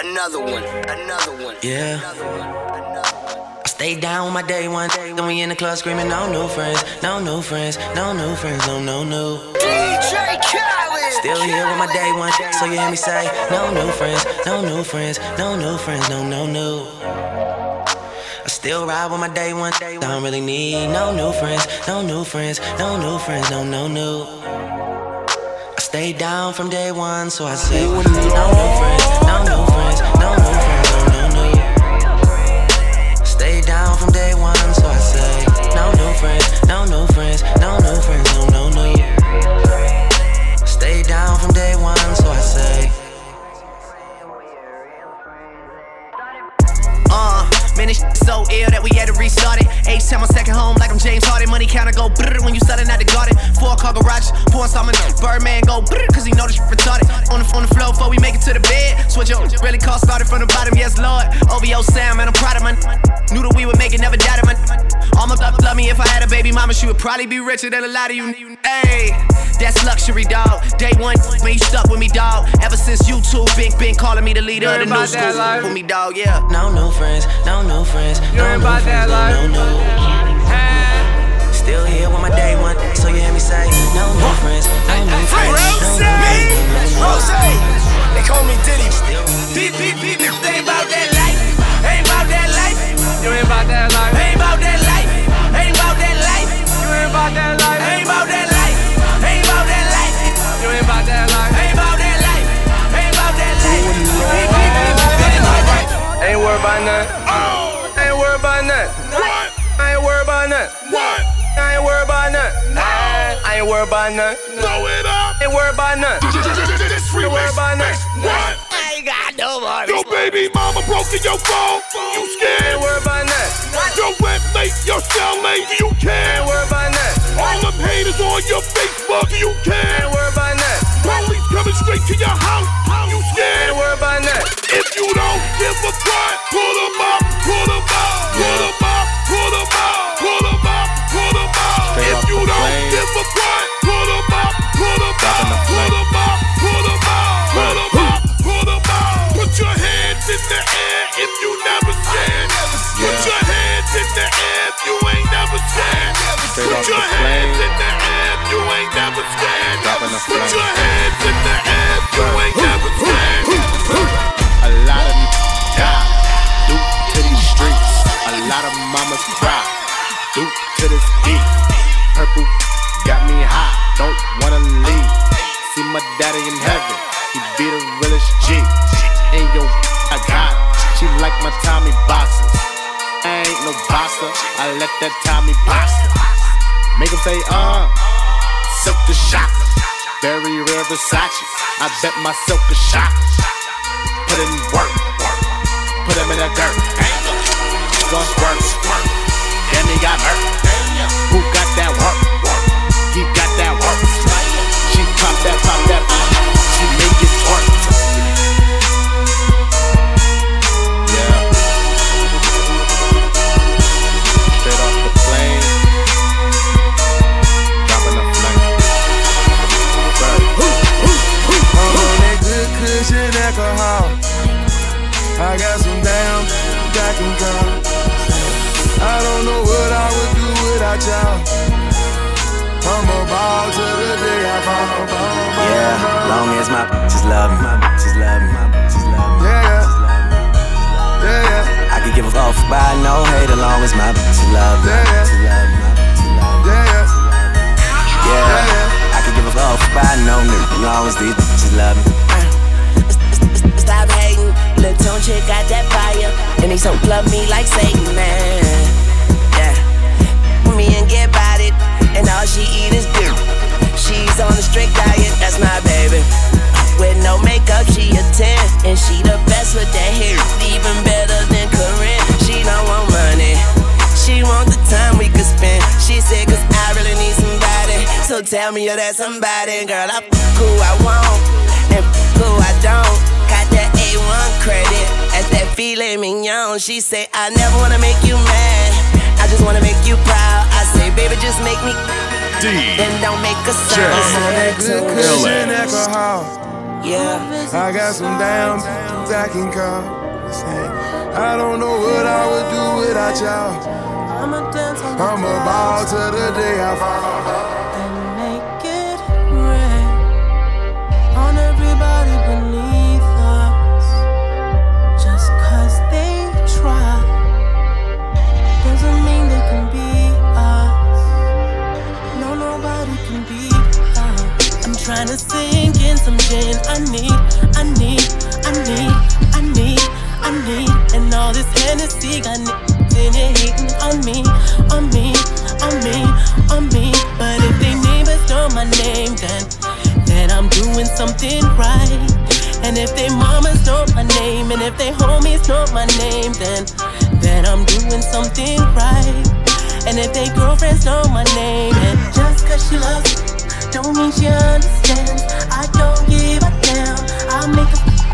Another one, another one. Yeah. I stay down with my day one. Then we in the club screaming, no new friends, no new friends, no new friends, no, no, no. DJ Khaled. Still here with my day one. So you hear me say, no new friends, no new friends, no new friends, no, no, no. I still ride with my day one. I don't really need no new friends, no new friends, no new friends, no, no, no. I stay down from day one, so I say, no new friends, no new friends, no new friends, no, no, no. Stay down from day one, so I say, no new friends, no new friends, no new friends, no, no, ill that we had to restart it. H time on second home, like I'm James Harden. Money counter go brrr when you selling out the garden. Four car garage, pouring some in Birdman go brrr, cause he know this retarded. On the, on the floor before we make it to the bed. Switch up, really call started from the bottom, yes, Lord. OVO Sam, man, I'm proud of my. Knew that we would make it, never doubted my. All my love, love me if I had a baby mama, she would probably be richer than a lot of you. Hey, that's luxury, dog. Day one, when you stuck with me, dog. Ever since YouTube, been, been calling me the leader of the new school. With me, dog, yeah. No new friends, no new friends, no new about that no, life. no, no. Still here with my day one, so you hear me say, no new friends, no new friends, no, Rose, they call me Diddy. Beep, beep, beep. They ain't about that life. Ain't about that life. You ain't about that life. Ain't about that life. Ain't about that life. You ain't about that life. Worried about nothing. What? I ain't worried about nothing. I ain't worried about nothing. Blow it up. Ain't worried about nothing. This Ain't worried remix. about nothing. What? I ain't got no more. Your baby mama broke in your phone. You Ain't scared? worried about nothing. Your rent late, your cell late. Do you care? Ain't worried about nothing. All them haters on your Facebook. Do you care? Ain't worried about nothing. Police coming straight to your house. How you scared? Ain't worried about nothing. If you don't give a fuck, pull them up, pull them up, pull them up, pull them up, pull them up, pull them up. Straight If you the don't plane. give a fuck, pull them up, pull them up, Dropping the pull flame. them up, pull them up, pull them up, pull them up. Put your hands in the air if you never scared. Put your hands in the air if you ain't never scared. Put your the hands in the air if you ain't never scared. The Put your hands in the air if you ain't never scared. A lot of die due to these streets. A lot of mamas cry due to this beat. Purple got me high, don't wanna leave. See my daddy in heaven, he be the realest G. In your I got it. She like my Tommy boxes. I ain't no boxer, I let that Tommy box. Make him say, uh, Silkk the Shocker. Very rare Versace. I bet my silk is shocker put in work. Put him in the dirt. Gon' squirt. He got hurt. Who got that work? He got that work. She pop that, pop that. She make it twerk. Yeah. Straight off the plane. I'm on that good cushion alcohol. I got some damn that can come. Yeah, fall. long as my bitches love me, my bitches love me, my bitches love me. Yeah, yeah. bitches love me. Yeah, yeah, I could give a fuck by no hate as long as my bitches love me, my Yeah. bitches love me, my love me. yeah, yeah. Yeah, I could give a fuck by no nigga as long as these bitches love me. Stop hating, Lil' Tone chick got that fire, and he so love me like Satan, man. Yeah, me and get about it, and all she eat is dirt. She's on a strict diet, that's my baby. With no makeup, she a 10, and she the best with that hair, even better than Corinne. She don't want money, she want the time we could spend. She said, cause I really need somebody, so tell me you're that somebody, girl. I f who I want, and who I don't. Got that A1 credit, that's that filet mignon. She say, I never wanna make you mad, I just wanna make you proud. Say, baby, just make me. D. Then don't make a sound. Just good cushion. Yeah. I got some damn I can call. I don't know what I would do without y'all. I'm about to the day I fall. trying to sink in some gin. I need, I need, I need, I need, I need. And all this Hennessy got niggas it hating on me, on me, on me, on me. But if they neighbors know my name, then, then I'm doing something right. And if they mamas know my name, and if they homies know my name, then, then I'm doing something right. And if they girlfriends know my name, and just cause she loves me. Don't mean she understands. I don't give a damn. I make a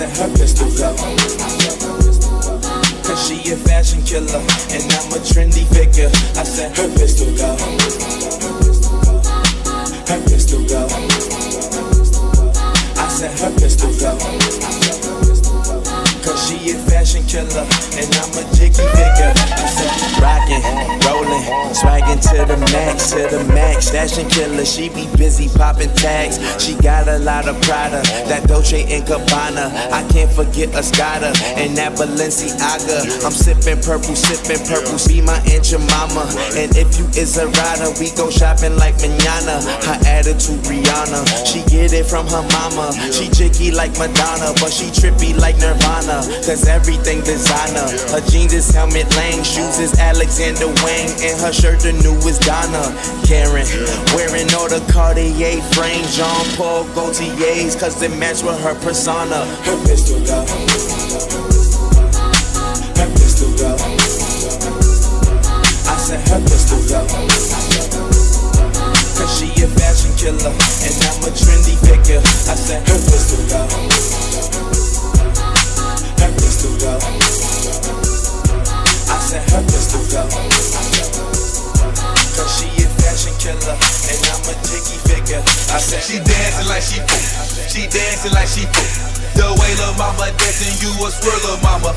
and her pistol lover. Cause she a fashion killer, and I'm a trendy figure. I said her pistol go. Her pistol go. I said her pistol go. She a fashion killer, and I'm a jiggy figure. Rockin', rollin', swaggin' to the max, to the max. Fashion killer, she be busy poppin' tags. She got a lot of Prada, that Dolce and Gabbana. I can't forget a and that Balenciaga. I'm sippin' purple, sippin' purple. Be my aunt your mama, and if you is a rider, we go shopping like manana. Her attitude, Rihanna. She get it from her mama. She jiggy like Madonna, but she trippy like Nirvana. Cause everything designer. Her jeans is Helmut Lang, shoes is Alexander Wang, and her shirt the newest Donna. Karan, wearing all the Cartier frames, Jean Paul Gaultier's, cause they match with her persona. Her pistol go. Her pistol go. I said her pistol go. Cause she a fashion killer, and I'm a trendy figure. I said her pistol go. Her pistol go. I said her pistol go. Cause she a fashion killer, and I'm a jiggy figure. I said She dancing like she fool. She dancing like she fool. The way lil' mama dancing, you a swirl, lil' mama.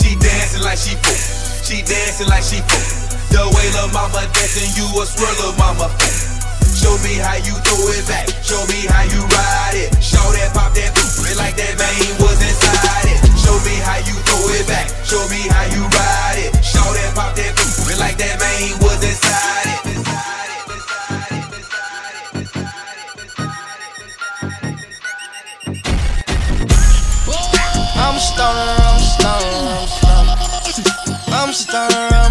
She dancing like she fool. She dancing like she fool. The way lil' mama dancing, you a swirl, lil' mama. Show me how you throw it back. Show me how you ride it. Show that pop that boot it like that vein was inside it. Show me how you throw it back. Show me how you ride it. Show that pop that boot it like that vein was inside it. I'm stoner, I'm stoner, I'm stoner. I'm stoner,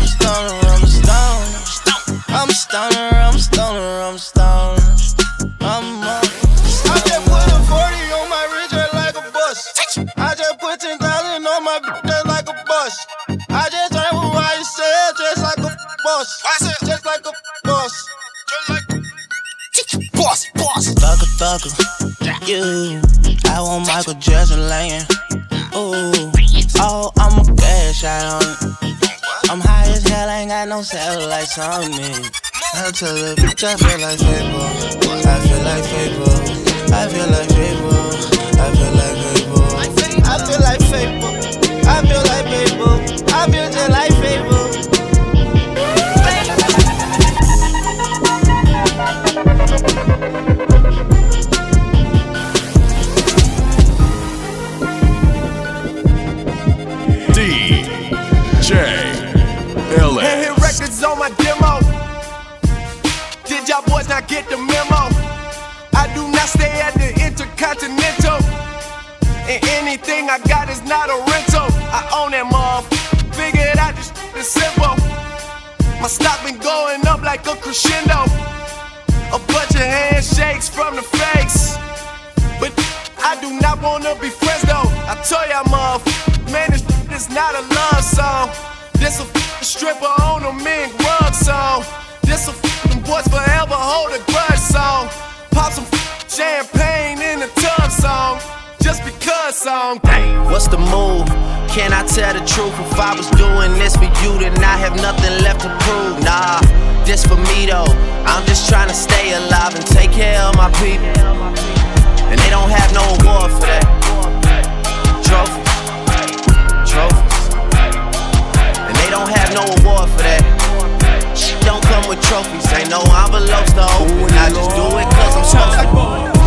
on me. I tell the bitch I feel like Fable. I feel like Fable. I feel like Fable. I feel like Fable. Truth? If I was doing this for you, then I have nothing left to prove. Nah, this for me though. I'm just trying to stay alive and take care of my people. And they don't have no award for that. Trophies. Trophies. And they don't have no award for that. Shit don't come with trophies. Ain't no envelopes to open. I just do it cause I'm supposed to.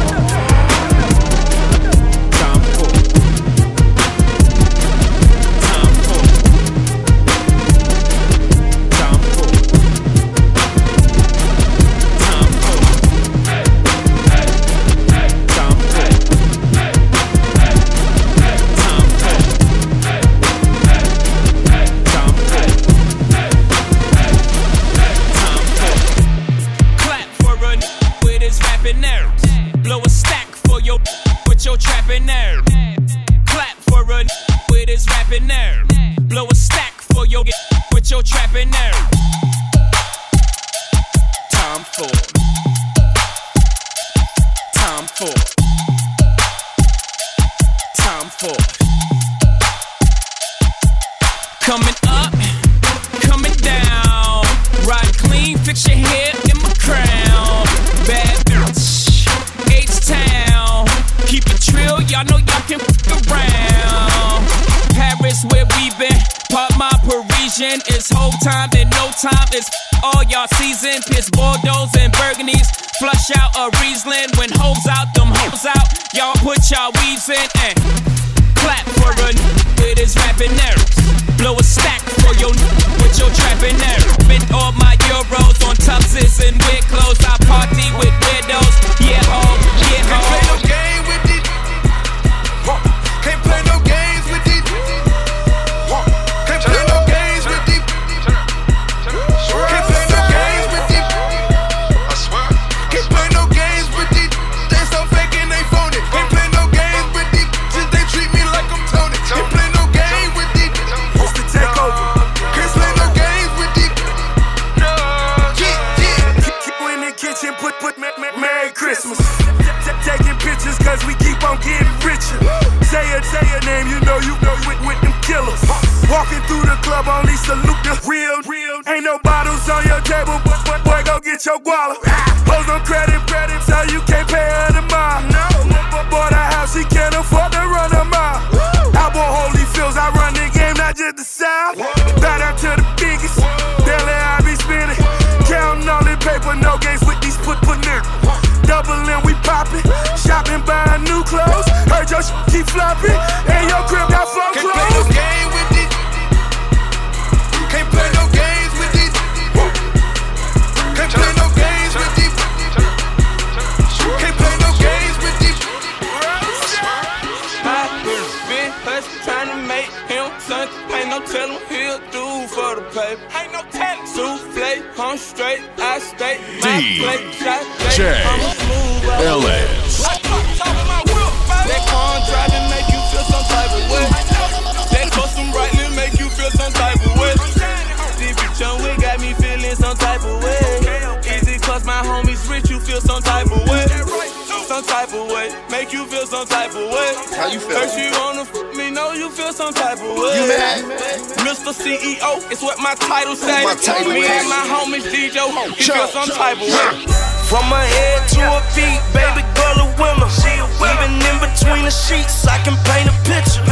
From my homies DJ. He feel some type of way. From head to her feet, baby girl a winner. Even in between the sheets, I can paint a picture.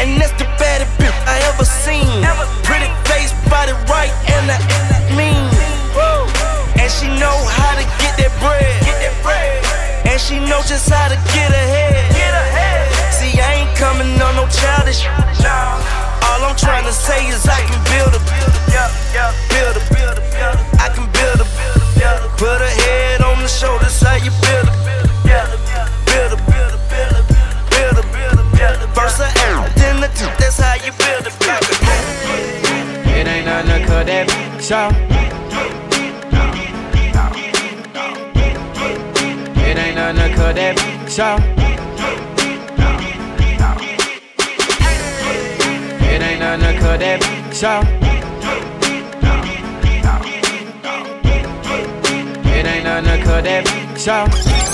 And that's the baddest bitch I ever seen. Pretty face, body right, and I mean. And she know how to get that bread. And she know just how to get ahead. See, I ain't coming on no childish. All I'm trying to say is I can build a build a build a I can build a build a, put a head on the shoulders. How you build a build a build a build a build a build a verse of identity. That's how you build a build a. It ain't nothing to cut that show. It ain't nothing to cut that show. ain't nothing to cut that bitch off. It ain't nothing to cut that bitch off.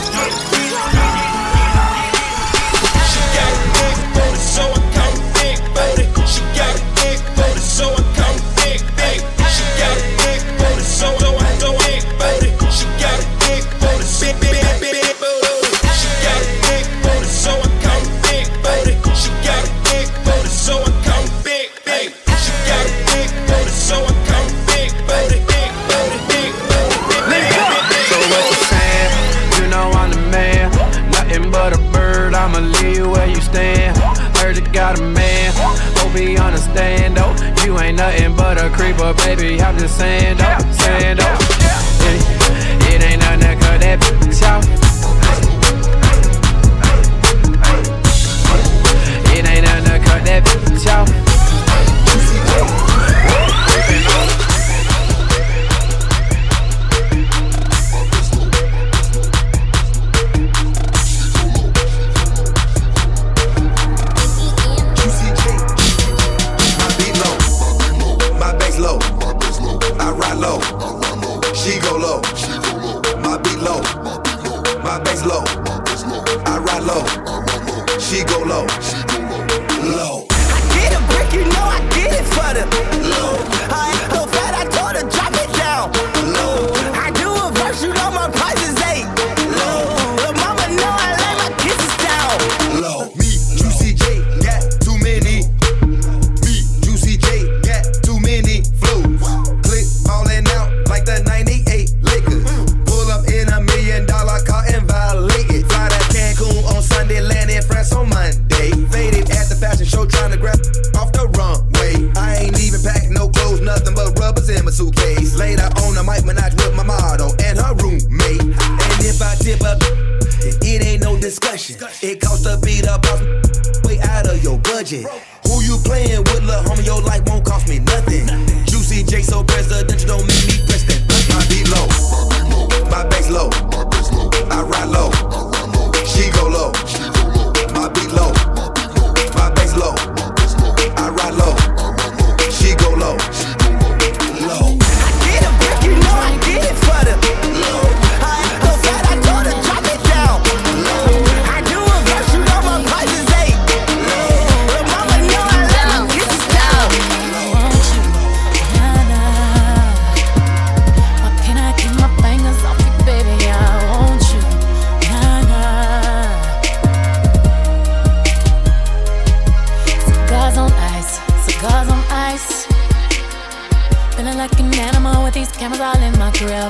nothing but a creeper, baby. I'm just saying, though, saying, though.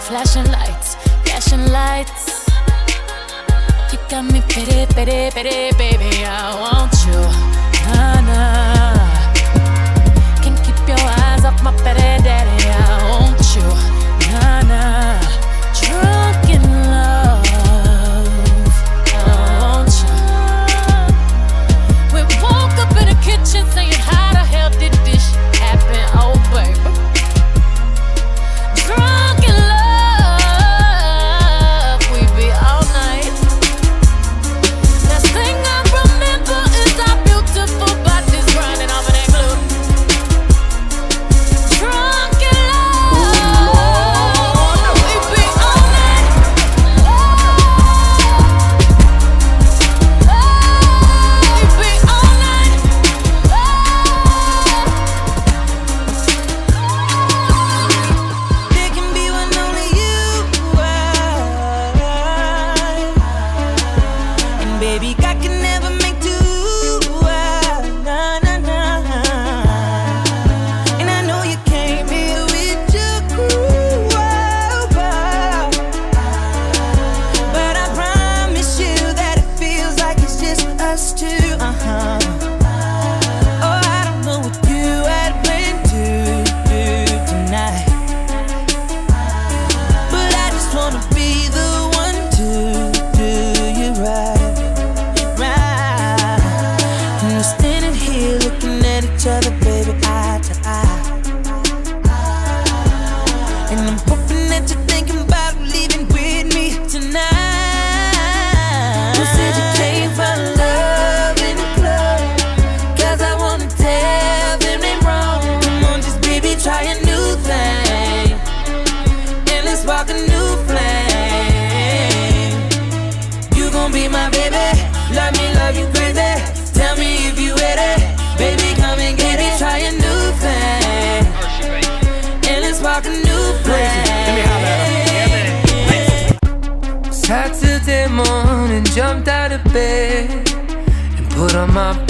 flashing lights, flashing lights. You got me pity, pity, pity, baby. I want you, nah, nah. Can't keep your eyes off my pity.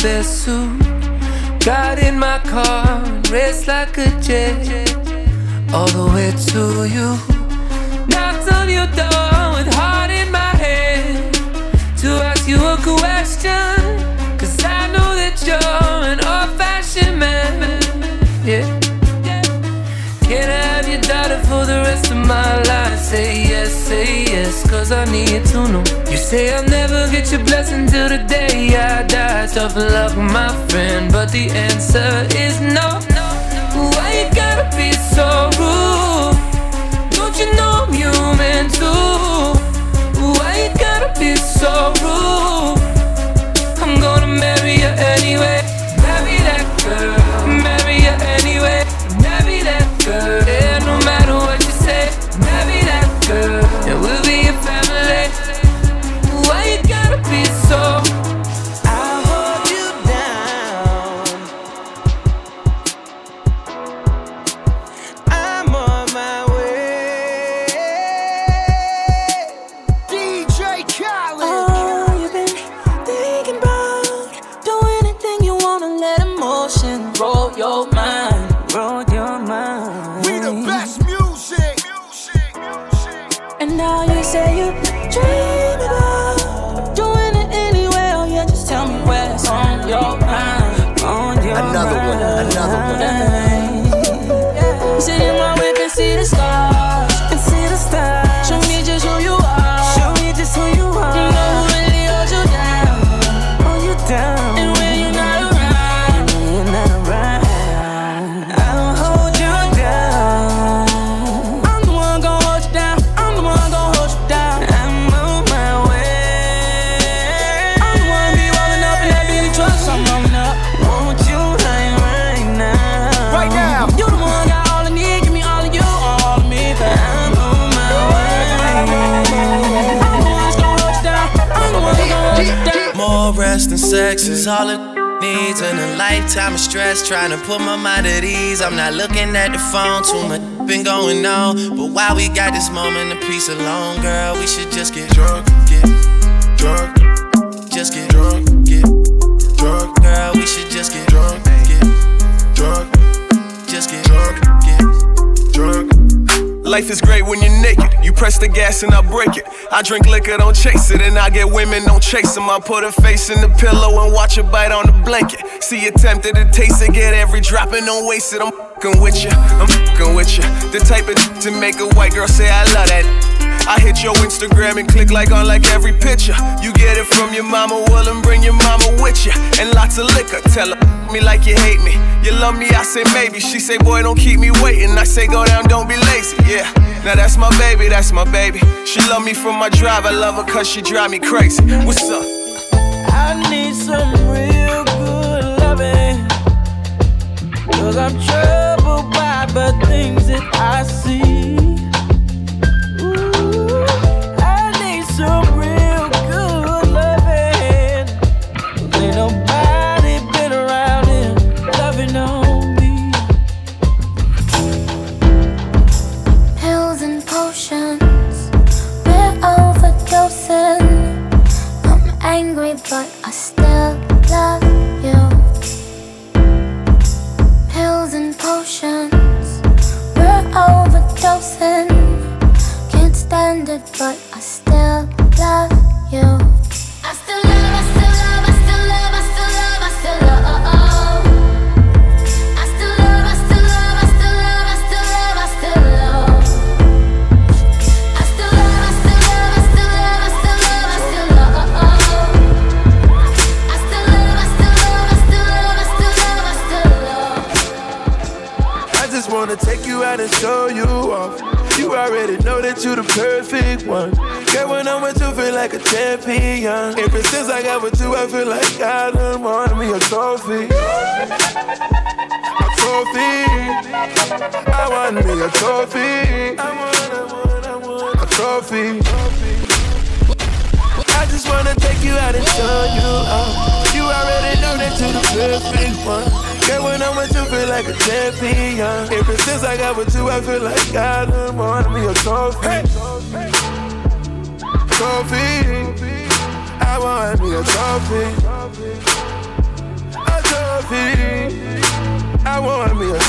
Suit Got in my car and raced like a jet. All the way to you. Knocked on your door with heart in my hand. To ask you a question. Cause I know that you're an old fashioned man. Yeah. can I have your daughter for the rest of my life. Say say yes, cause I need to know. You say I'll never get your blessing till the day I die. Tough luck, my friend, but the answer is no. Why you gotta be so all it needs and a lifetime of stress trying to put my mind at ease. I'm not looking at the phone, too much been going on. But while we got this moment of peace alone, girl, we should just get drunk, get drunk, just get drunk, get drunk, girl. We should just get drunk, get drunk, just get drunk, get drunk. Life is great when you're naked. You press the gas and I break it. I drink liquor, don't chase it. And I get women, don't chase them. I put her face in the pillow and watch her bite on the blanket. See you tempted to taste it, get every drop and don't waste it. I'm fucking with you, I'm fucking with you. The type of to make a white girl say I love that. I hit your Instagram and click like on like every picture. You get it from your mama, well, and bring your mama with you. And lots of liquor, tell her me like you hate me. You love me, I say maybe. She say, boy, don't keep me waiting. I say, go down, don't be lazy. Baby, that's my baby. She love me from my drive, I love her cause she drive me crazy. What's up? I need some real good loving. Cause I'm troubled by the things that I see.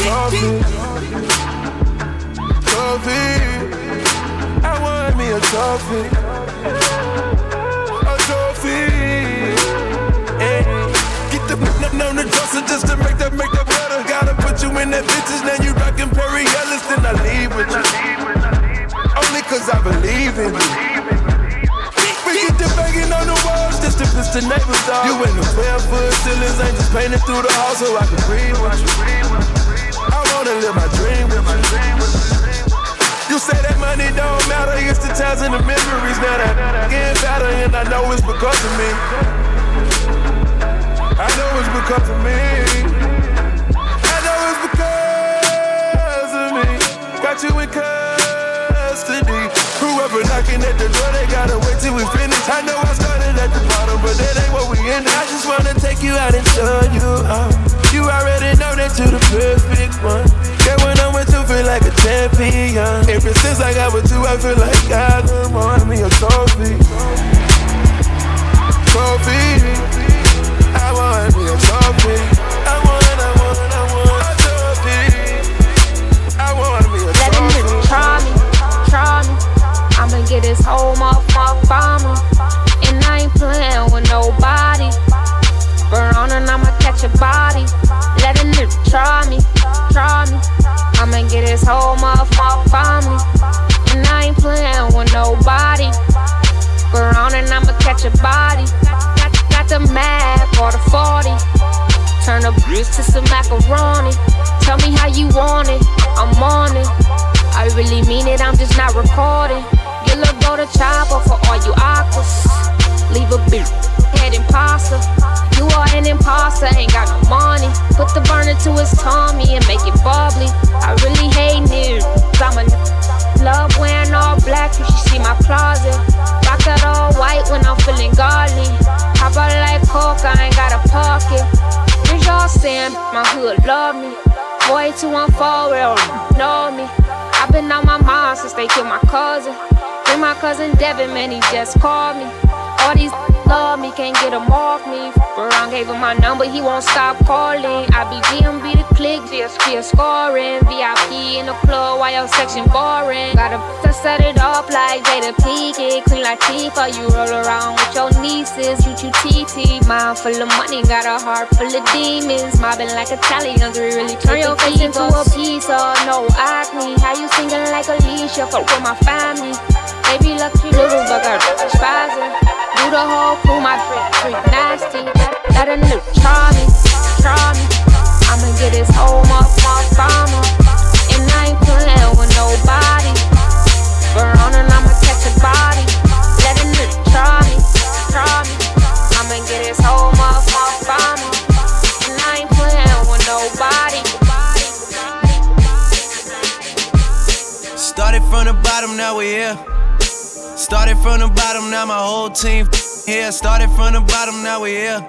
Trophy. Trophy. I want me a trophy. A trophy. Hey. Get the n- on the dresser just to make that make that better. Gotta put you in that bitches, now you rockin' Perry Ellis, then I leave with you. Only cause I believe in you. We get the banging on the walls just to piss the neighbors off. You in the 12 foot ceilings, ain't just painted through the hall so I can breathe with you. Wanna live my dream you. Say that money don't matter, it's the times and the memories. Now that getting better, and I know it's because of me. I know it's because of me. I know it's because of me. Got you in custody. Whoever knocking at the door, they gotta wait till we finish. I know I started at the bottom, but that ain't what we in. I just wanna take you out and show you out. You already know that you're the perfect one. Girl, when I'm with you, feel like a champion. Ever since I got with you, I feel like I done won me a trophy. Trophy. I want me a trophy. I want, I want, I want a trophy. I want me a Let them niggas try me, try me. I'ma get this whole motherfucker by me. And I ain't playing with nobody. Verona, and I'ma catch a body. Let a nigga try me, try me. I'ma get this whole motherfucker by me. And I ain't playing with nobody. Verona, and I'ma catch a body. Got, got the map or the 40. Turn the bridge to some macaroni. Tell me how you want it, I'm on it. I really mean it, I'm just not recording. Get a go to chopper imposter, ain't got no money. Put the burner to his tummy and make it bubbly. I really hate niggas. I'm a love wearing all black, you should see my closet. Rock that all white when I'm feeling godly. Hop out like coke, I ain't got a pocket. Here's y'all saying my hood love me. Boy, 214, real know me. I've been on my mind since they killed my cousin. Bring my cousin Devin, man, he just called me. All these love me, can't get him off me. Baron gave him my number, he won't stop calling. I be GMB the click, via scoring. VIP in the club while your section boring. Gotta to set it up like Jada Pinkett. Queen Latifah, you roll around with your nieces. You two TT, mind full of money, got a heart full of demons. Mobbing like Italians, we really turn your face into a pizza. No acne, how you singing like Alicia? Fuck with my family. Baby, lucky little bugger, spazzing. Do the whole crew, my freak, freak nasty. Let a new try me, try me. I'ma get this whole up, my farmer. And I ain't playing with nobody. Verona, I'ma catch a body. Let a new try me, try me. I'ma get this whole up, my farmer. And I ain't playing with nobody. Started from the bottom, now we here. Started from the bottom, now my whole team here. Started from the bottom, now we here.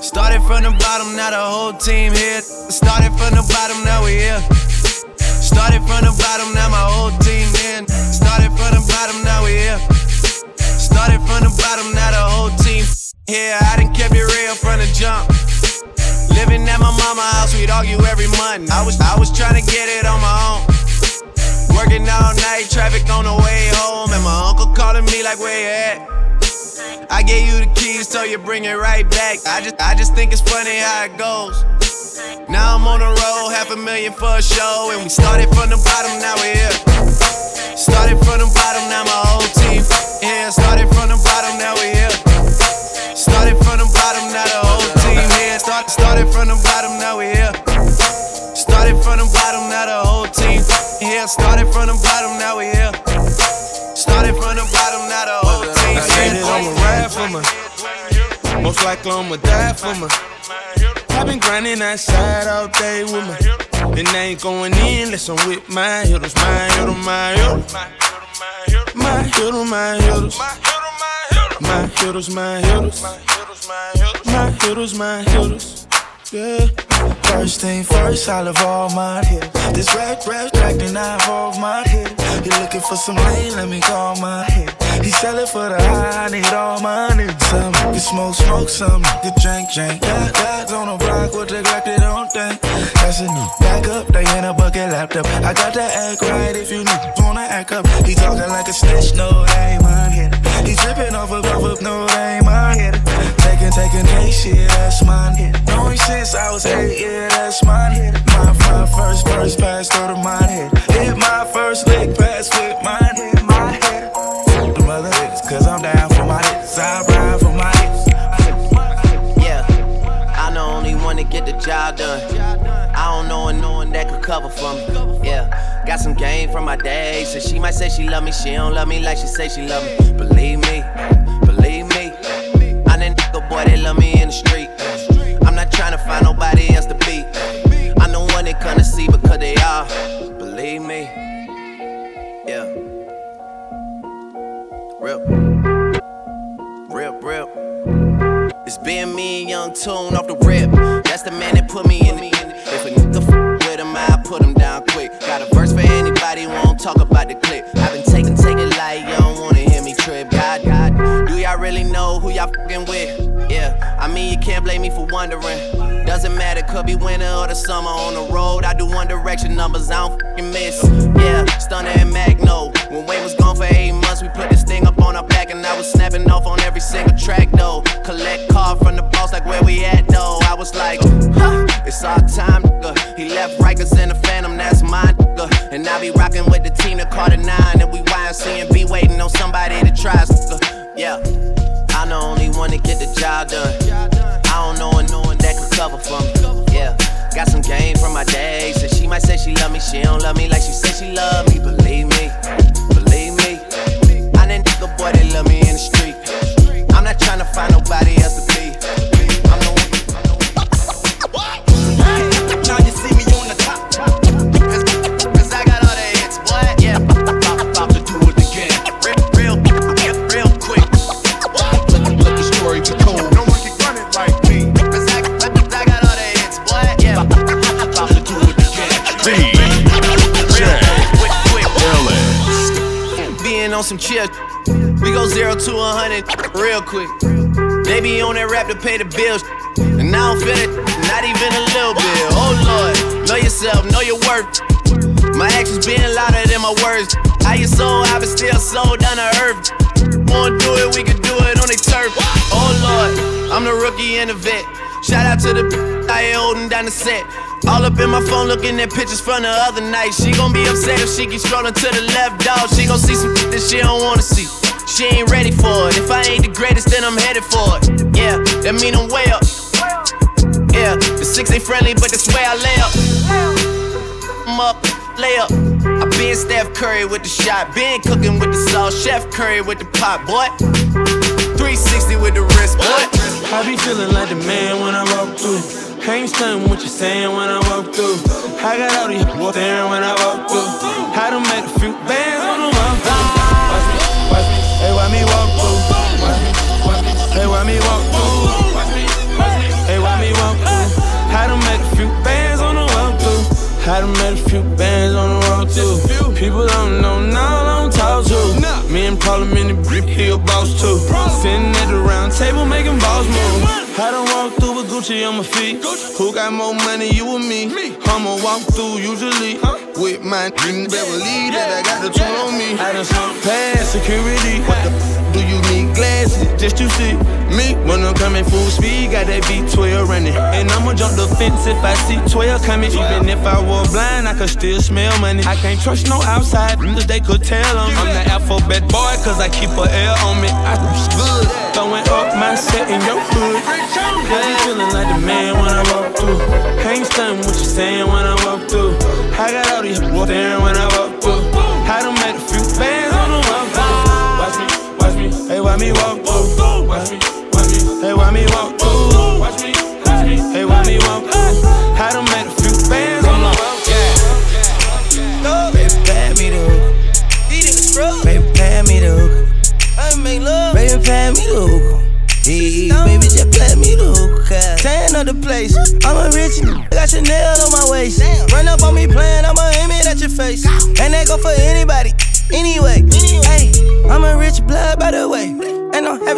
Started from the bottom, now the whole team here. Started from the bottom, now we here. Started from the bottom, now my whole team in. Started from the bottom, now we here. Started from the bottom, now the whole team Yeah, I done kept it real from the jump. Living at my mama house, we'd argue every month. I was I was trying to get it on my own. Working all night, traffic on the way home, and my uncle calling me like, where you at? Gave you the keys, so you bring it right back. I just, I just think it's funny how it goes. Now I'm on the road, half a million for a show, and we started from the bottom, now we're here. Started from the bottom, now my whole team here. Started from the bottom, now we're here. Started from the bottom, now the whole team here. Started, started from the bottom, now we're here. Started from the bottom, now the whole team here. Started from the bottom, now we're here. Most likely I'ma die for me. I've been grinding outside all day with me. And I ain't going in unless I'm with my hitters, my hitter, my hitter. My hitter, my hitters. My hitters, my hitters. My hitters, my hitters. Yeah. First thing first, I love all my hitters. This rap, rap, track, then I involve my hitters. You looking for some lane, let me call my hit. He sell it for the high, I need all my niggas. Some can smoke, smoke, some can drink, drink. Got guys on the block with the Glock, they don't think. Back up, they in a bucket laptop. I got to act right if you niggas wanna act up. He talking like a snitch, no, they ain't my hit. He tripping off of, off of, no, they ain't my hit. Taking, taking, hey, shit, that's mine hit. Knowing since I was eight, yeah, that's mine hit. My, my first verse pass through the mind hit. Hit my first lick pass with mine. My head. The mother cause I'm down for my hits. I ride for my hits. Yeah, I'm the only one to get the job done. Cover for me. Yeah, got some game from my day. So she might say she love me, she don't love me like she say she love me. Believe me, believe me. I'm that nigga boy that love me in the street. I'm not trying to find nobody else to be. I'm the one they come to see because they are. Believe me. Yeah. Real. Real, real. It's been me and Young Tune off the rip. That's the man that put me can't blame me for wondering. Doesn't matter, could be winter or the summer on the road. I do one direction numbers, I don't fucking miss. Yeah, Stunner and Magno. When Wayne was gone for eight months, we put this thing up on our back, and I was snapping off on every single track though. Collect card from the boss, like where we at though. I was like, huh, it's our time, nigga. He left Rikers in the Phantom, that's mine, nigga. And I be rocking with the team that caught a nine, and we YMCMB waiting on somebody to try, nigga. Yeah. I'm the only one to get the job done. I don't know one that could cover for me. Yeah, got some game from my day. So she might say she love me, she don't love me like she said she love me. Believe me, believe me. I'm that nigga boy that love me in the street. I'm not trying to find nobody some chill. We go zero to a hundred real quick. They be on that rap to pay the bills. And I don't feel it, not even a little bit. Oh Lord, know yourself, know your worth. My actions being louder than my words. How you sold, I been still sold down to earth. Wanna do it, we can do it on the turf. Oh Lord, I'm the rookie and the vet. Shout out to the I ain't holding down the set. All up in my phone looking at pictures from the other night. She gon' be upset if she keep scrolling to the left, dog. She gon' see some shit that she don't wanna see. She ain't ready for it. If I ain't the greatest, then I'm headed for it. Yeah, that mean I'm way up. Yeah, the six ain't friendly, but that's where I lay up. I'm up, lay up. I been Steph Curry with the shot, been cooking with the sauce, Chef Curry with the pot, boy. 360 with the boy. I be feeling like the man when I walk through. Ain't stunning what you're saying when I walk through. I got all these staring when I walk through. Had to make a few bands on the walk through. Watch me, watch me, hey, why me walk through? Watch me, watch me, hey, why me walk through? Watch me, watch me, hey, why me walk through? Had to make a few bands on the walk through. Had to make a few bands on the walk through. And Parliament and he a boss too. Sitting at the round table making balls move. I done walk through with Gucci on my feet. Who got more money, you or me? I'ma walk through usually with my in Beverly that I got the tool on me. I done slunk past security. What the glasses just to see me? When I'm coming full speed, got that V12 running. And I'ma jump the fence if I see 12 coming. Even if I were blind, I could still smell money. I can't trust no outside, cause they could tell them. I'm the alphabet boy, cause I keep a L on me. I good, throwing up my set in your hood. I be feeling like the man when I walk through. Ain't stunning what you saying when I walk through. I got all these staring when I walk through. Hey, why me walk through? Watch me, watch hey, why me walk through? Watch me, watch hey, why me walk through? I done made a few bands on. Baby, pay me the hook. Baby, pay me the hook. Baby, pay me the hook. Yeah, baby, just play me the hook. Tan of the place. I'm a rich n- got Chanel on my waist. Run up on me playing, I'ma aim it at your face. And that go for anybody.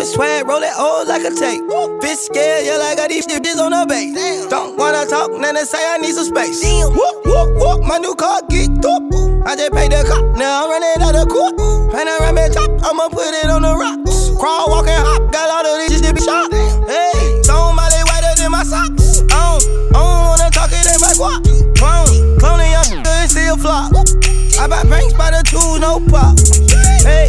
I'm swag, roll it old like a tape. Bitch scared, yeah, like I got these bitches on the base. Don't wanna talk, then they say I need some space. Whoop, whoop, whoop, my new car get up. I just paid the cop, now I'm running out of court. And I it top, I'ma put it on the rocks. Crawl, walk, and hop, got all of these shit be shot. Hey, leg whiter than my socks. I don't, I don't wanna talk it in my guap. Clone, cloning your still flop. I buy banks by the two, no pop. Hey,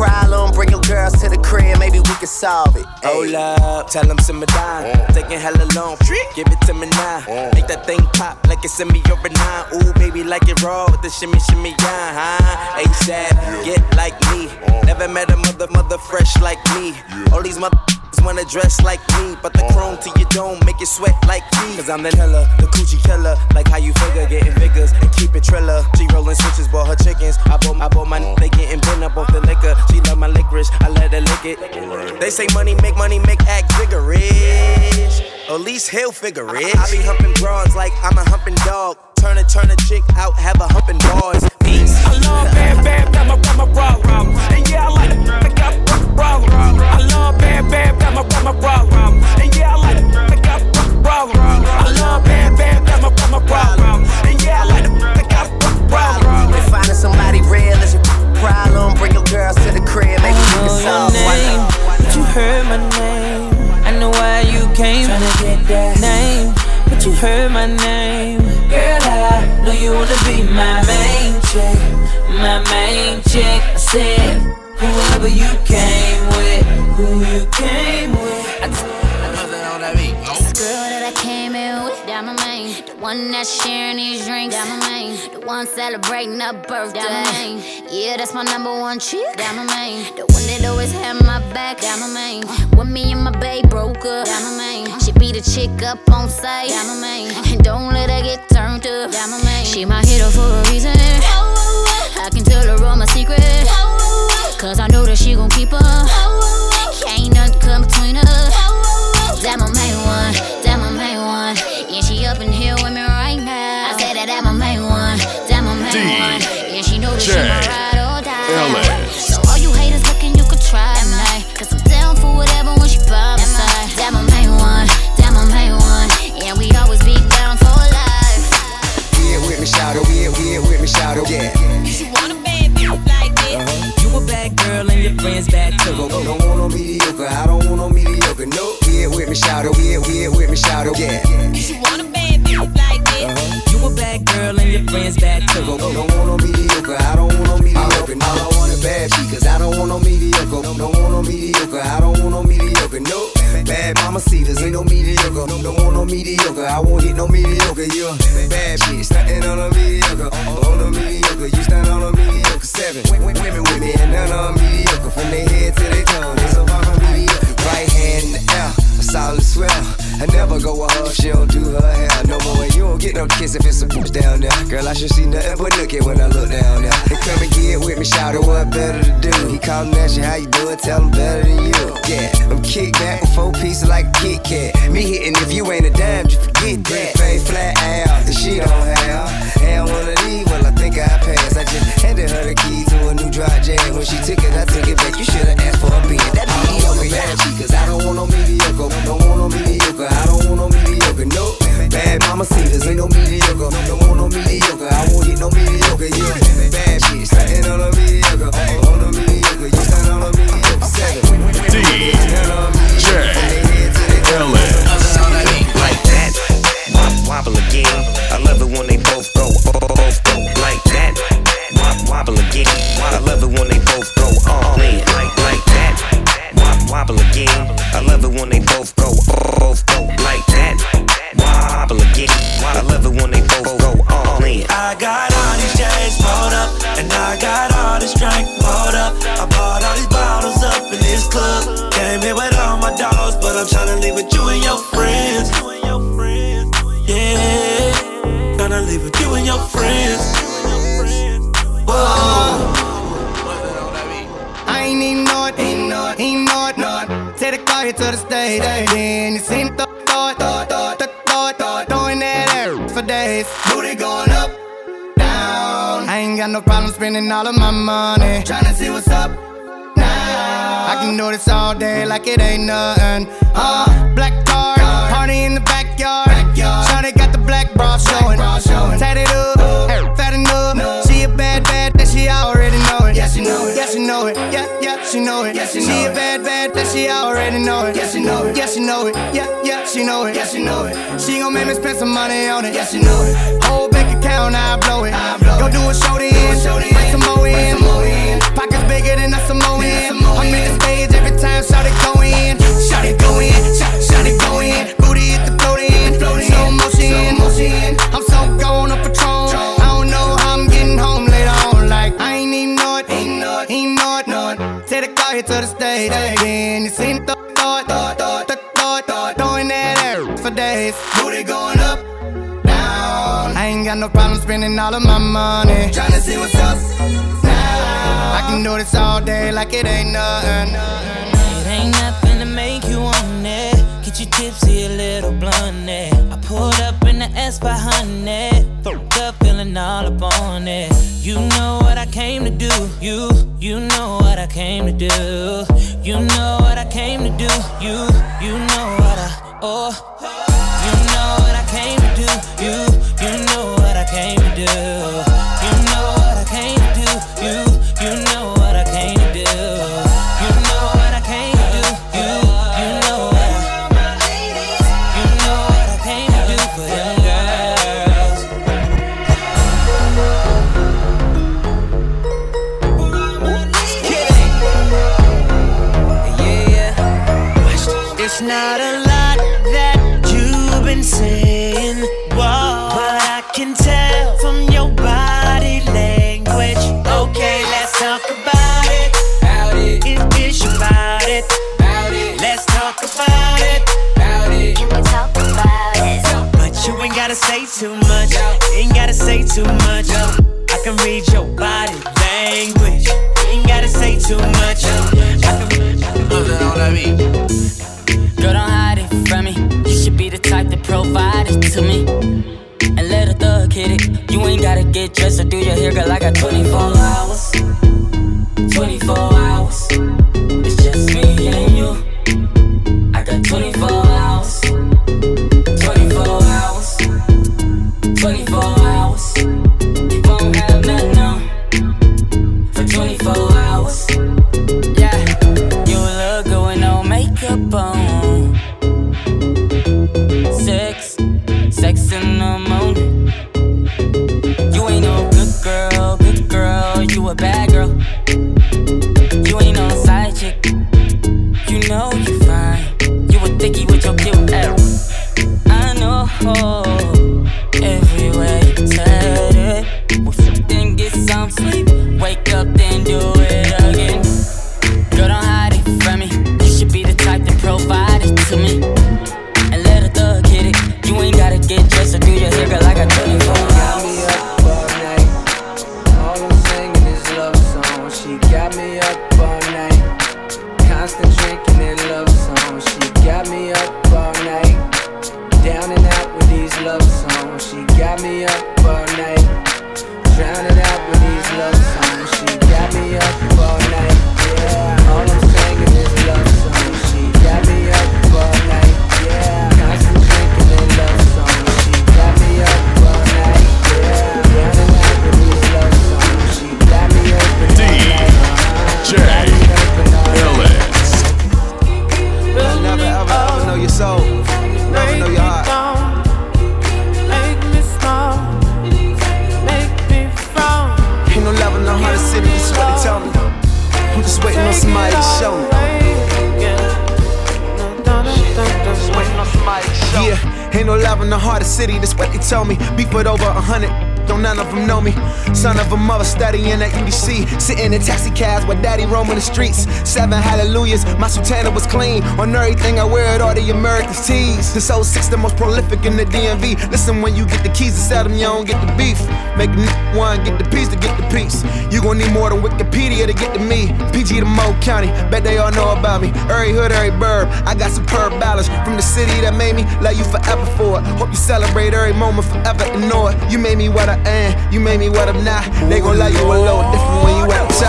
problem, bring your girls to the crib, maybe we can solve it. Hold up, tell them simmer down. Taking hella long, give it to me now. Uh. Make that thing pop like it's in me over nine. Ooh, baby, like it raw with the shimmy, shimmy, yeah, huh? ASAP, get like me. Uh. Never met a mother, mother fresh like me. All these mother wanna dress like me, but the uh. chrome to your dome make it sweat like me. Cause I'm the killer, the coochie killer. Like how you figure, getting figures They say money make money make act vigorous. At least he'll figure it. I, I be humping broads like I'm a humping dog. Turn a turn a chick out, have a humping bars. Peace. I love bad, bad, that's my, that's my problem. And yeah, I like the I got problem. I love bad, bad, that's my, that's my problem. Came. Tryna get that name, but you heard my name. Girl, I know you wanna be my main chick, my main chick. I said, whoever you came with, who you came with. One that's sharing these drinks. That my main. The one celebrating a birthday. That my main. Yeah, that's my number one chick. That my main. The one that always had my back. That my main. Uh, when me and my babe broke up. That my main. Uh, she be the chick up on sight. That my main. Uh, and don't let her get turned up. That my main. She my hero for a reason. I can tell her all my secrets. Cause I know that she gon' keep her. Ain't nothing come between us. That my main one, that my main one. Yeah, she up in here with me right now. I said that that my main one, that my main one. Yeah, she know that she my ride or die. So all you haters looking, you could try tonight. Cause I'm down for whatever when she by my side. That my main one, that my main one. Yeah, we always be down for life. Yeah, with me, shout out. Yeah, yeah, with me, shout out. Yeah. She want a bad bitch like this. Uh-huh. You a bad girl and your friends bad too. Don't, don't want no mediocre. I don't want no mediocre. No. Yeah, with me, shout out. Yeah, yeah, with me, shout out. Yeah. She want a bad bitch like this. Uh-huh. You a bad girl and your friends bad too. Don't, don't want no mediocre. I don't want no mediocre. All I want is bad because I don't want no mediocre. Don't, want no mediocre. I don't want no mediocre. No. Bad mama cedars ain't no mediocre. Don't, don't want no mediocre. I won't hit no mediocre. You a bad bitch, stunting on a mediocre. On a mediocre, you stand on a mediocre. Seven women with me and none on mediocre. From their head to their toe, they so far from mediocre. Right hand in the air, a solid swell. I never go with her, she don't do her hair no more. And you don't get no kiss if it's a push down there. Girl, I should see nothing but look at when I look down there. They come and get with me, shout out what better to do. He callin' at you, how you doing? Tell him better than you. Yeah, I'm kick back with four pieces like a Kit Kat. Me hitting if you ain't a dime, just forget that. Fade flat out, the she don't have. And one of think I passed. I just handed her the key to a new dry jam. When she took it, I took it back. You should've asked for a beat. That mediocre, yeah, cause I don't want no mediocre. Don't want no mediocre. I don't want no mediocre. No. Bad mama cedars ain't no mediocre. Don't want no mediocre. I won't hit no mediocre. Yeah. Bad bitch, stunting on a mediocre. On a mediocre. You stand on a mediocre. Seven. that. Wop- Wobble again. I love it when they both go, both go like that. Wobble again. I love it when they both go all in like like that. Wobble again. I love it when they both go, both go like that. Wobble again. I love it when they both go all in. I got all these chains pulled up, and I got all this drink pulled up. I bought all these bottles up in this club. Came here with all my dogs, but I'm tryna leave with you and your friends. Leave with you and your friends. Whoa. I ain't even know it, ain't know it, ain't know it, know. Take the car here to the stage, then you seen the thought, thought, thought, thought, thought, throwing that air for days. Booty going up, down. I ain't got no problem spending all of my money. Tryna see what's up now. I can do this all day like it ain't nothing. Uh, black car, party in the backyard. Shawty got the black bra showing. Tatted up, fat enough. She a bad, bad, that she already know it. Yeah, she know it. Yeah, she know it. Yeah, yeah, she know it. Yeah, she, she a bad, bad, she already know it. Yeah, she know it. Yeah, she know it. Yeah, yeah, she know it. Yeah, she know it. She gon' make me spend some money on it. Yeah, she know it. Whole bank account, I blow it. i Go do a show then, bring some more in. Pockets bigger than a Samoan. I'm in the stage every time, shout it go in. Shout it go in, shout, shout it go in. Booty hit the float in, slow motion. I'm so gone up Patron. I don't know how I'm getting home later on. Like I ain't even know it, ain't know it, Take the car here to the stage, then you seen the thought, thought, thought, thought, thought, throwing that air for days. Booty going up, down. I ain't got no problem spending all of my money. Tryna see what's up now. I can do this all day like it ain't nothing. It ain't nothing to make you want it. Get you tipsy, a little blunt it. I pulled up in the S500, fucked feeling all up on it. You know what I came to do. You, you know what I came to do. You know what I came to do. You, you know what I, oh. You know what I came to do. You, you know what I came to do. drinking in love. Sitting in taxi cabs while daddy roaming the streets. Seven hallelujahs, my sultana was clean. On everything I wear it, all the American tees. old 06, the most prolific in the DMV. Listen, when you get the keys to sell them, you don't get the beef. Make a one, get the piece to get the piece. You gon' need more than Wikipedia to get to me. PG to Mo County, bet they all know about me. Every hood, every burb, I got superb balance from the city that made me love you forever for it. Hope you celebrate every moment forever and know it. You made me what I am, you made me what I'm not. They gon' love you alone when you at the.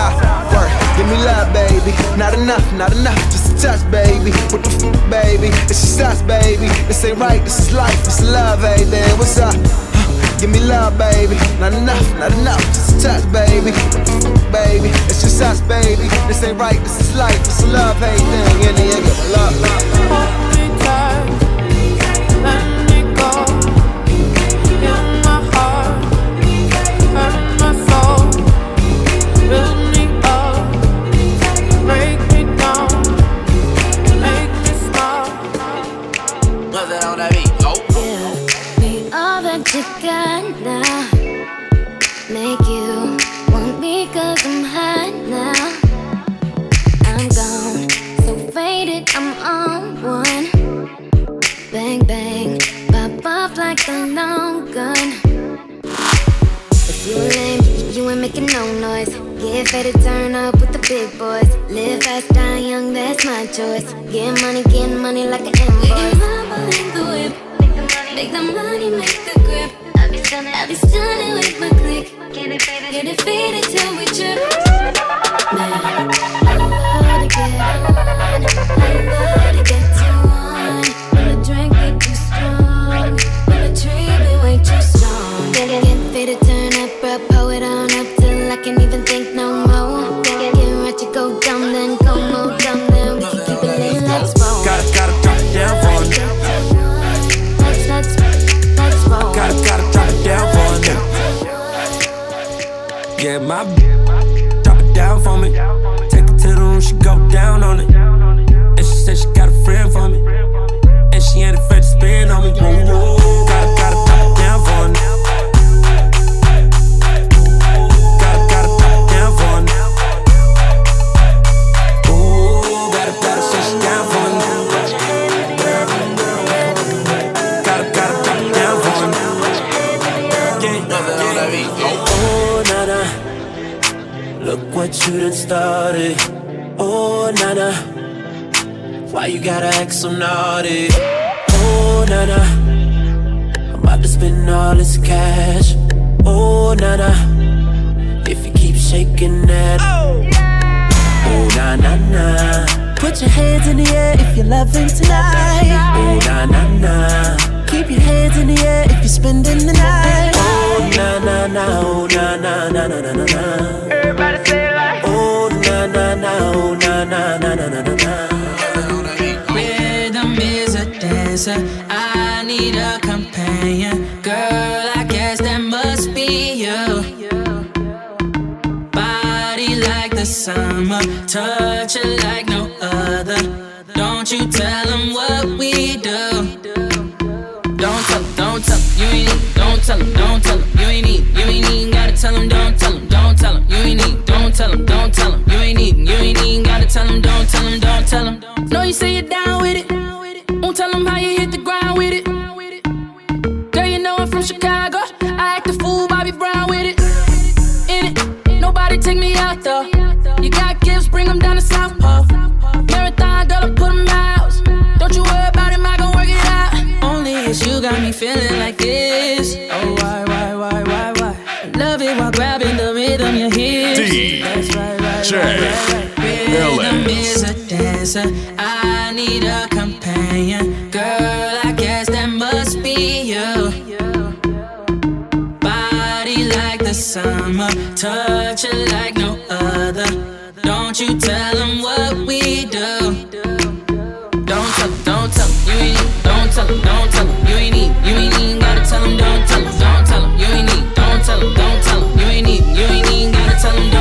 Work, give me love, baby. Not enough, not enough. Just a touch, baby. What the fuck, baby? It's just us, baby. This ain't right, this is life, this love, hey. What's up? Give me love, baby. Not enough, not enough. Just a touch, baby. Baby, it's just us, baby. This ain't right, this is life, this love, hey then. Yeah, love, love, love. Oh, nana. I'm about to spend all this cash. Oh, nana. If you keep shaking that. Oh, yeah. oh na na na. Put your hands in the air if you're loving tonight. Oh, na na na. Keep your hands in the air if you're spending the night. Oh, na na na. Oh, na na na na na na na. Everybody say like. Oh, na na na. Oh, na na na na na na a. I need a companion. Girl, I guess that must be you. Body like the summer, touch it like no other. Don't you tell them what we do. Don't tell 'em, don't tell 'em, you ain't need. Don't tell 'em, don't tell 'em, you ain't need. You ain't even gotta tell 'em, don't tell 'em, don't tell 'em, you ain't need. Don't tell 'em, don't tell 'em, you ain't need. You ain't even gotta tell 'em, don't tell 'em, don't tell 'em. Know you say you're down with it. Won't tell 'em how you hit the ground with it. Girl, you know I'm from Chicago. I act a fool, Bobby Brown with it. In it, nobody take me out though. You got gifts, bring 'em down to South Pole. Marathon, girl, I put 'em out. Don't you worry about him, I gon' work it out. Only it's you got me feeling like this. Oh, why, why, why, why, why? Love it while grabbing the rhythm, your hips. That's right, right, right, right, right. Rhythm is a dancer. I need a companion. Girl, I guess that must be you. Body like the summer, touch it like no other. Don't you tell them what we do. Don't tell don't tell you ain't. Don't tell don't tell you ain't need. You ain't even gotta tell 'em, don't tell 'em, don't tell 'em, you ain't need. Don't tell 'em, don't tell 'em, you ain't need. You ain't even gotta tell 'em, don't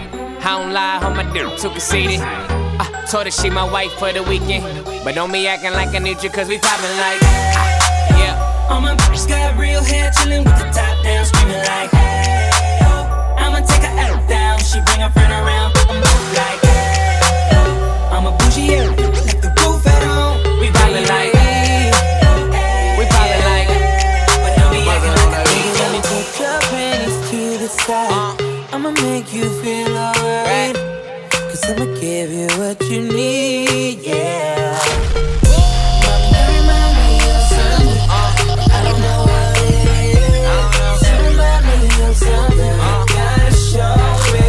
I don't lie, on my dick too conceited. I told her she my wife for the weekend. But don't be acting like I need you, cause we poppin' like. ah, Yeah. All my bitches got real hair, chillin' with the top down, screaming like, hey, oh. I'ma take her out down, she bring her friend around, I'm both like, hey, oh. I'm a bougie, yeah, I'ma give you what you need, yeah. Something. Gotta show me.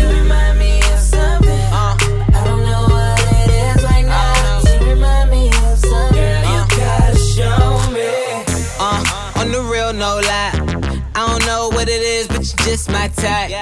You remind me of something. I don't know what it is right now. You remind me of something. You gotta show me. Uh, on the real, no lie. I don't know what it is, but you just my type.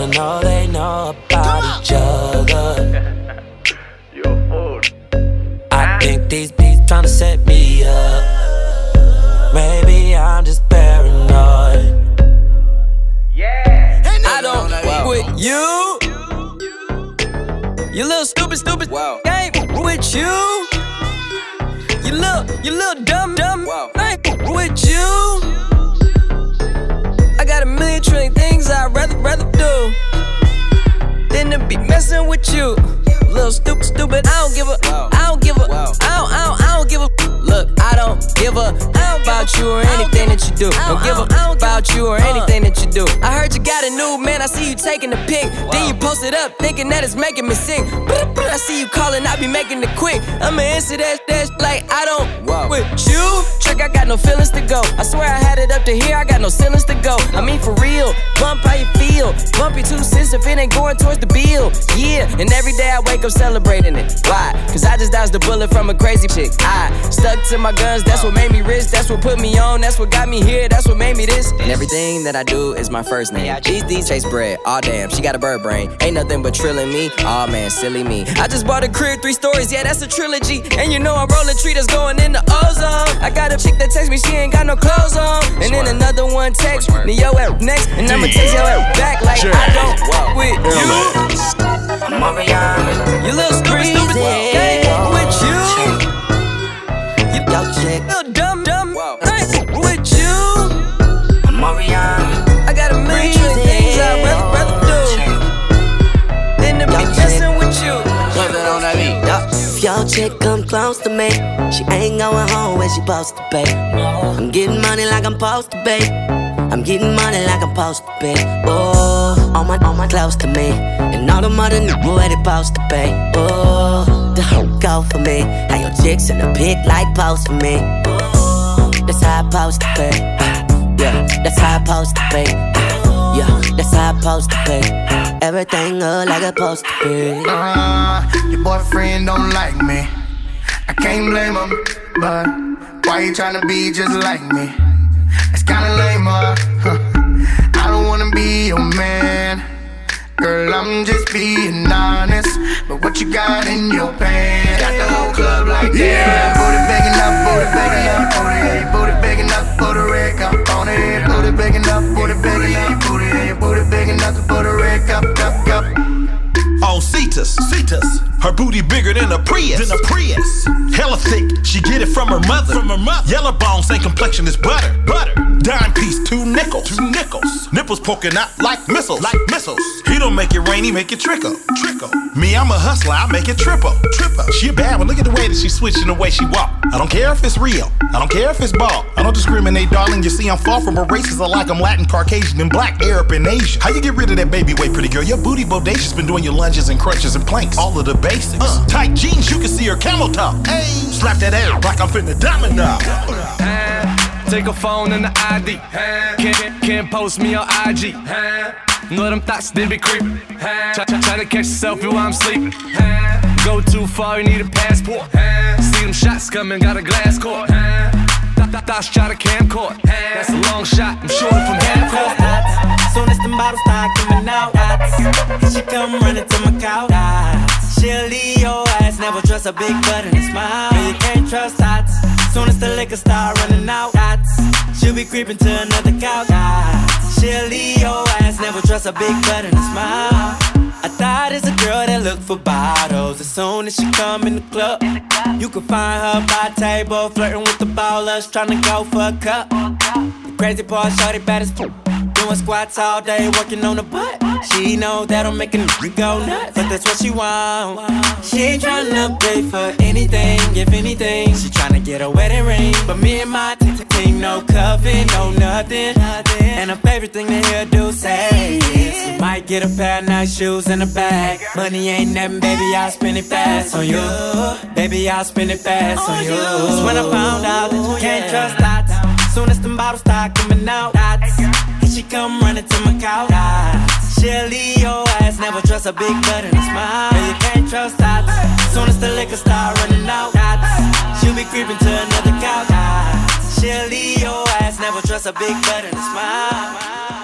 And I know they know about each other. I think these beats tryna set me up. Maybe I'm just paranoid. Yeah. I don't fuck with you. You little stupid, stupid. Ain't with you. You little, you little dumb, dumb. Ain't with you. I got a million million trillion be messing with you. Little stupid, stupid. I don't give a. I don't give a. I don't, I don't, I don't give a. Look, I don't give a about you or anything that you do. Don't give a about you or anything that you do. I heard you got a new man. I see you taking the pic. Then you post it up, thinking that it's making me sick. I see you calling, I be making it quick. I'ma answer that, that like I don't with you. Trick, I got no feelings to go. I swear I had it up to here. I got no feelings to go. I mean for real. Bump how you feel. Bump your two cents if it ain't going towards the bill. Yeah, and every day I wake up celebrating it. Why? Cause I just dodged a bullet from a crazy chick. I stuck to my guns, that's what made me rich. That's what put me on, that's what got me here, that's what made me this. And everything that I do is my first name. These these chase bread. Aw oh, damn, she got a bird brain. Ain't nothing but trilling me. Aw oh, man, silly me. I just bought a crib, three stories, yeah, that's a trilogy. And you know I'm rolling tree that's going in the ozone. I got a chick that text me, she ain't got no clothes on. And then another one text me, yo, at next. And I'ma text your back like I don't walk with you. Mariana. You little crazy with you. You chick, little dumb dumb. Hey, with you. Mariana. I got a million things I'd rather, rather do than to be messing with you. On that beat. If your chick come close to me, she ain't going home when she supposed to pay. I'm getting money like I'm supposed to pay. I'm getting money like I'm supposed to pay. Oh, all my, all my close to me. And all the niggas where they supposed to pay. Oh, the hoe go for me. How your chicks in the pit like post for me. That's how I supposed to pay. Yeah, that's how I supposed to pay. Yeah, that's how I supposed to pay. Everything look like it's supposed to be. Uh, your boyfriend don't like me. I can't blame him, but why you tryna be just like me? It's kinda lame, uh, huh? I don't wanna be your man. Girl, I'm just being honest. But what you got in your pants? Got the whole club like that. Yeah. Booty begging up, booty begging up, booty, booty begging up, booty red cup on it. Booty begging up, booty begging up, booty, booty begging up, booty red cup, cup, cup. On Cetus, Cetus, her booty bigger than a Prius, than a Prius. Hella thick, she get it from her mother, from her mother. Yellow bone, same complexion as butter, butter. Dime piece, two nickels, two nickels. Nipples poking out like missiles, like missiles. He don't make it rain, he make it trickle, trickle. Me, I'm a hustler, I make it triple, triple. She a bad one, look at the way that she switching the way she walk. I don't care if it's real, I don't care if it's ball. I don't discriminate, darling. You see, I'm far from a racist. I like I'm Latin, Caucasian, and black, Arab, and Asian. How you get rid of that baby weight, pretty girl? Your booty bodacious, been doing your lunges and crunches and planks. All of the basics. Uh, tight jeans, you can see her camel top. Hey, slap that ass like I'm finna domino. Take a phone and the ID. Can't, can't post me on IG. Know them thoughts, they be creeping. Try, try, try to catch a selfie while I'm sleeping. Go too far, you need a passport. See them shots coming, got a glass court. Th- Thoughts try to camcord. That's a long shot, I'm shooting from half court. Soon as the bottles start coming out, here she come running to my couch. She'll leave your ass, never trust a big butt and a smile. You can't trust that. Soon as the liquor start running out, she'll be creeping to another couch. She'll leave your ass, never trust a big butt and a smile. I thought it's a girl that look for bottles. As soon as she come in the club, you can find her by table, flirting with the ballers, trying to go for a cup. The crazy part, shorty bad as fuck. Doing squats all day, working on the butt. She know that'll make a nigga go nuts, but that's what she want. She ain't tryna pay for anything, if anything. She tryna get a wedding ring, but me and my team, no cuffing, no nothing. And her favorite thing to hear do say is, we might get a pair of nice shoes and a bag. Money ain't nothing, baby, I'll spend it fast on you. Baby, I'll spend it fast on you. That's when I found out that you can't trust that. Soon as the bottles start coming out, here she come running to my couch. She'll leave your ass, never trust a big butt and a smile. No, you can't trust that. Soon as the liquor start running out, she'll be creeping to another couch. She'll leave your ass, never trust a big butt and a smile.